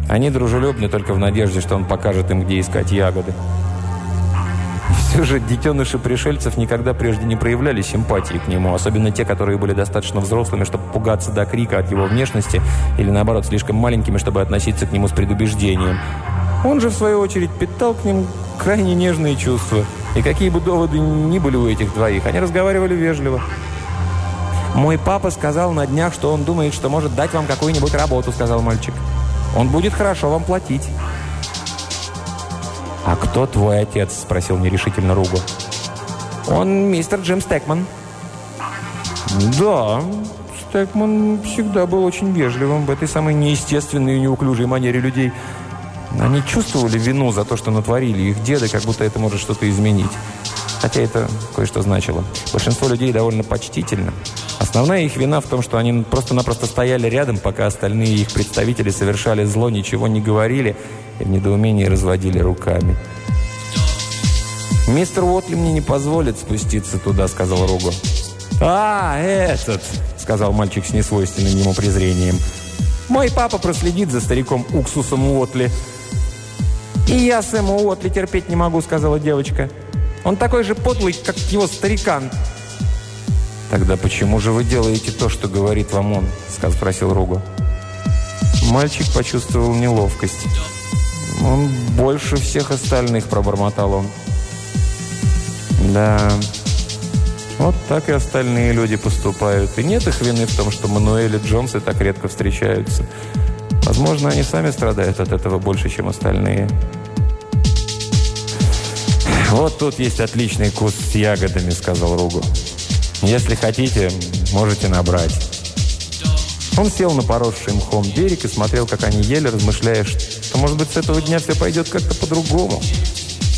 Они дружелюбны только в надежде, что он покажет им, где искать ягоды. Все же детеныши пришельцев никогда прежде не проявляли симпатии к нему, особенно те, которые были достаточно взрослыми, чтобы пугаться до крика от его внешности, или наоборот, слишком маленькими, чтобы относиться к нему с предубеждением. Он же, в свою очередь, питал к ним крайне нежные чувства. И какие бы доводы ни были у этих двоих, они разговаривали вежливо. «Мой папа сказал на днях, что он думает, что может дать вам какую-нибудь работу», — сказал мальчик. «Он будет хорошо вам платить». «А кто твой отец?» — спросил нерешительно Руго. «Он мистер Джим Стекман». «Да, Стекман всегда был очень вежливым в этой самой неестественной и неуклюжей манере людей». Они чувствовали вину за то, что натворили их деды, как будто это может что-то изменить. Хотя это кое-что значило. Большинство людей довольно почтительно. Основная их вина в том, что они просто-напросто стояли рядом, пока остальные их представители совершали зло, ничего не говорили и в недоумении разводили руками. «Мистер Уотли мне не позволит спуститься туда», — сказал Руго. «А, этот!» — сказал мальчик с несвойственным ему презрением. «Мой папа проследит за стариком Уксусом Уотли». «И я Сэма Уотли терпеть не могу», — сказала девочка. «Он такой же подлый, как его старикан». «Тогда почему же вы делаете то, что говорит вам он?» — спросил Руго. Мальчик почувствовал неловкость. «Он больше всех остальных», — пробормотал он. «Да, вот так и остальные люди поступают. И нет их вины в том, что Мануэль и Джонсы так редко встречаются». Возможно, они сами страдают от этого больше, чем остальные. «Вот тут есть отличный куст с ягодами», — сказал Ругу. «Если хотите, можете набрать». Он сел на поросший мхом берег и смотрел, как они ели, размышляя, что, может быть, с этого дня все пойдет как-то по-другому.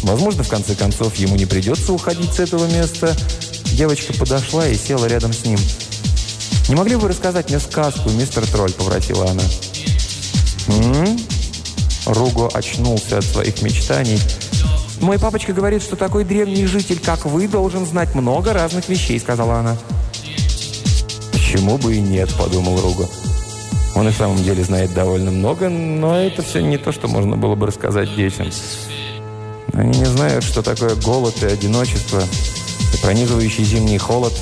Возможно, в конце концов, ему не придется уходить с этого места. Девочка подошла и села рядом с ним. «Не могли бы рассказать мне сказку, мистер Тролль?» – попросила она. «М?», Руго очнулся от своих мечтаний. «Мой папочка говорит, что такой древний житель, как вы, должен знать много разных вещей», — сказала она. «Почему бы и нет?» — подумал Руго. Он в самом деле знает довольно много, но это все не то, что можно было бы рассказать детям. Они не знают, что такое голод и одиночество, и пронизывающий зимний холод,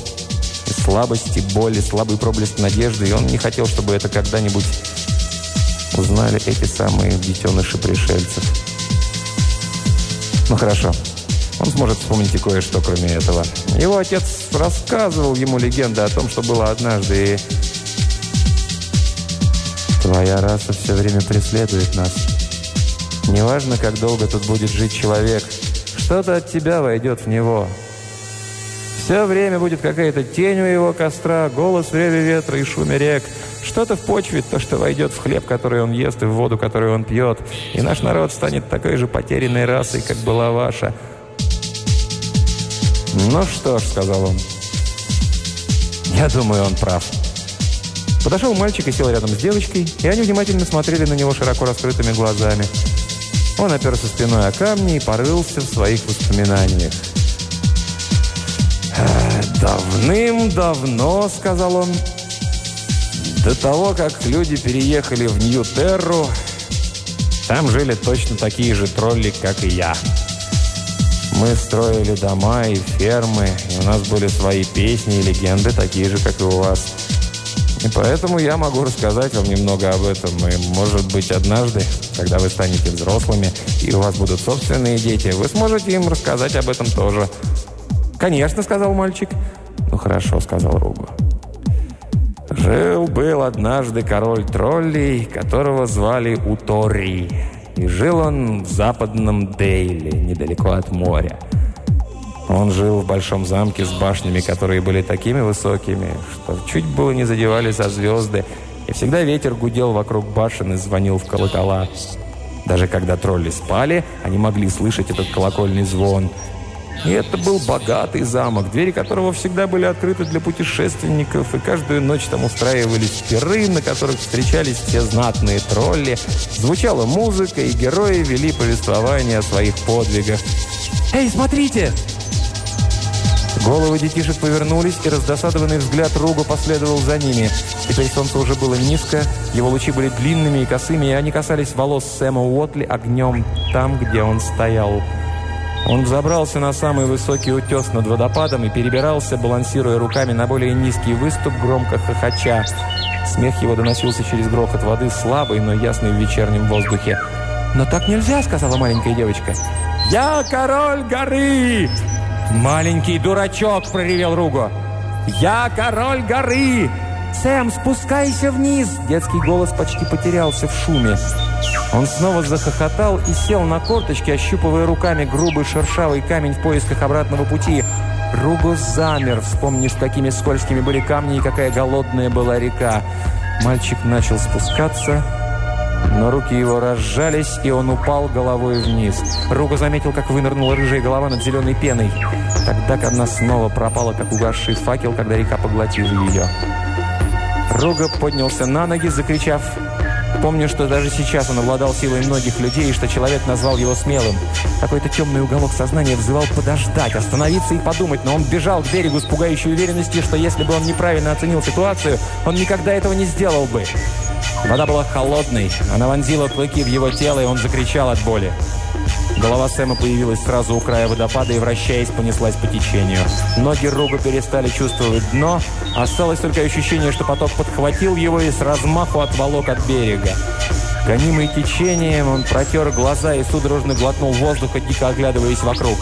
и слабость, и боль, и слабый проблеск надежды, и он не хотел, чтобы это когда-нибудь узнали эти самые детеныши пришельцев. Ну хорошо, он сможет вспомнить и кое-что, кроме этого. Его отец рассказывал ему легенды о том, что было однажды, и... Твоя раса все время преследует нас. Неважно, как долго тут будет жить человек, что-то от тебя войдет в него. Все время будет какая-то тень у его костра, голос в реве ветра и шуме рек – что-то в почве, то, что войдет в хлеб, который он ест, и в воду, которую он пьет. И наш народ станет такой же потерянной расой, как была ваша. «Ну что ж», — сказал он, — «я думаю, он прав». Подошел мальчик и сел рядом с девочкой, и они внимательно смотрели на него широко раскрытыми глазами. Он оперся спиной о камни и порылся в своих воспоминаниях. «Давным-давно», — сказал он, До того, как люди переехали в Нью-Терру, там жили точно такие же тролли, как и я. Мы строили дома и фермы, и у нас были свои песни и легенды, такие же, как и у вас. И поэтому я могу рассказать вам немного об этом. И, может быть, однажды, когда вы станете взрослыми, и у вас будут собственные дети, вы сможете им рассказать об этом тоже. «Конечно», — сказал мальчик. «Ну хорошо», — сказал Ругу. Жил-был однажды король троллей, которого звали Утори. И жил он в западном Дейле, недалеко от моря. Он жил в большом замке с башнями, которые были такими высокими, что чуть было не задевали за звезды, и всегда ветер гудел вокруг башен и звонил в колокола. Даже когда тролли спали, они могли слышать этот колокольный звон – и это был богатый замок, двери которого всегда были открыты для путешественников, и каждую ночь там устраивались пиры, на которых встречались все знатные тролли. Звучала музыка, и герои вели повествование о своих подвигах. «Эй, смотрите!» Головы детишек повернулись, и раздосадованный взгляд Руга последовал за ними. Теперь солнце уже было низко, его лучи были длинными и косыми, и они касались волос Сэма Уотли огнем там, где он стоял. Он взобрался на самый высокий утес над водопадом и перебирался, балансируя руками на более низкий выступ, громко хохоча. Смех его доносился через грохот воды, слабый, но ясный в вечернем воздухе. «Но так нельзя», — сказала маленькая девочка. «Я король горы!» «Маленький дурачок!» — проревел Руго. «Я король горы!» «Сэм, спускайся вниз!» Детский голос почти потерялся в шуме. Он снова захохотал и сел на корточки, ощупывая руками грубый шершавый камень в поисках обратного пути. Руго замер, вспомнив, какими скользкими были камни и какая голодная была река. Мальчик начал спускаться, но руки его разжались, и он упал головой вниз. Руго заметил, как вынырнула рыжая голова над зеленой пеной. Тогда она снова пропала, как угасший факел, когда река поглотила ее. Руго поднялся на ноги, закричав Помню, что даже сейчас он обладал силой многих людей, и что человек назвал его смелым. Какой-то темный уголок сознания взывал подождать, остановиться и подумать, но он бежал к берегу с пугающей уверенностью, что если бы он неправильно оценил ситуацию, он никогда этого не сделал бы. Вода была холодной, она вонзила клыки в его тело, и он закричал от боли. Голова Сэма появилась сразу у края водопада и, вращаясь, понеслась по течению. Ноги Руга перестали чувствовать дно. Осталось только ощущение, что поток подхватил его и с размаху отволок от берега. Гонимый течением, он протер глаза и судорожно глотнул воздуха, дико оглядываясь вокруг.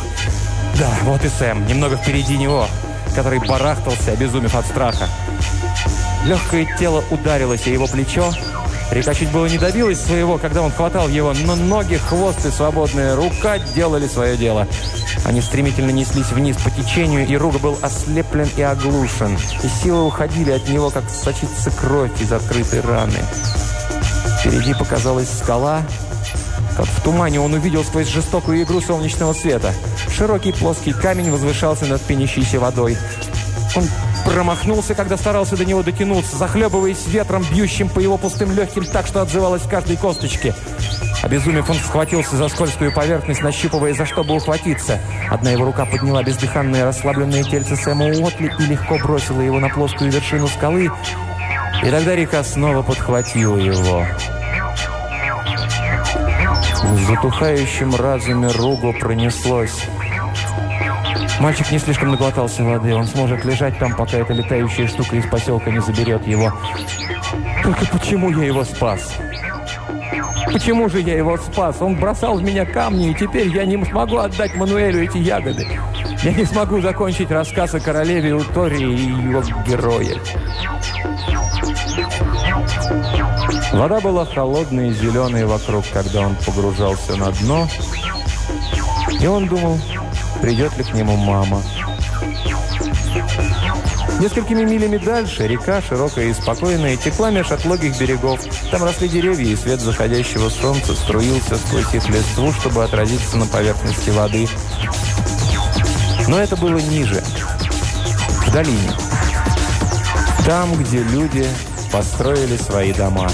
Да, вот и Сэм, немного впереди него, который барахтался, обезумев от страха. Легкое тело ударилось о его плечо, Река чуть было не добилась своего, когда он хватал его, но ноги, хвост и свободная рука делали свое дело. Они стремительно неслись вниз по течению, и Руга был ослеплен и оглушен. И силы уходили от него, как сочится кровь из открытой раны. Впереди показалась скала. Как в тумане он увидел сквозь жестокую игру солнечного света. Широкий плоский камень возвышался над пенящейся водой. Он Промахнулся, когда старался до него дотянуться, захлебываясь ветром, бьющим по его пустым легким так, что отзывалось в каждой косточке. Обезумев, он схватился за скользкую поверхность, нащупывая, за что бы ухватиться. Одна его рука подняла бездыханное расслабленное тельце Сэма Уотли и легко бросила его на плоскую вершину скалы. И тогда река снова подхватила его. В затухающем разуме Руго пронеслось. Мальчик не слишком наглотался воды. Он сможет лежать там, пока эта летающая штука из поселка не заберет его. Только почему я его спас? Почему же я его спас? Он бросал в меня камни, и теперь я не смогу отдать Мануэлю эти ягоды. Я не смогу закончить рассказ о королеве Утории и его герое. Вода была холодной и зеленой вокруг, когда он погружался на дно. И он думал, придет ли к нему мама. Несколькими милями дальше река, широкая и спокойная, текла меж отлогих берегов. Там росли деревья, и свет заходящего солнца струился сквозь их листву, чтобы отразиться на поверхности воды. Но это было ниже, в долине. Там, где люди построили свои дома.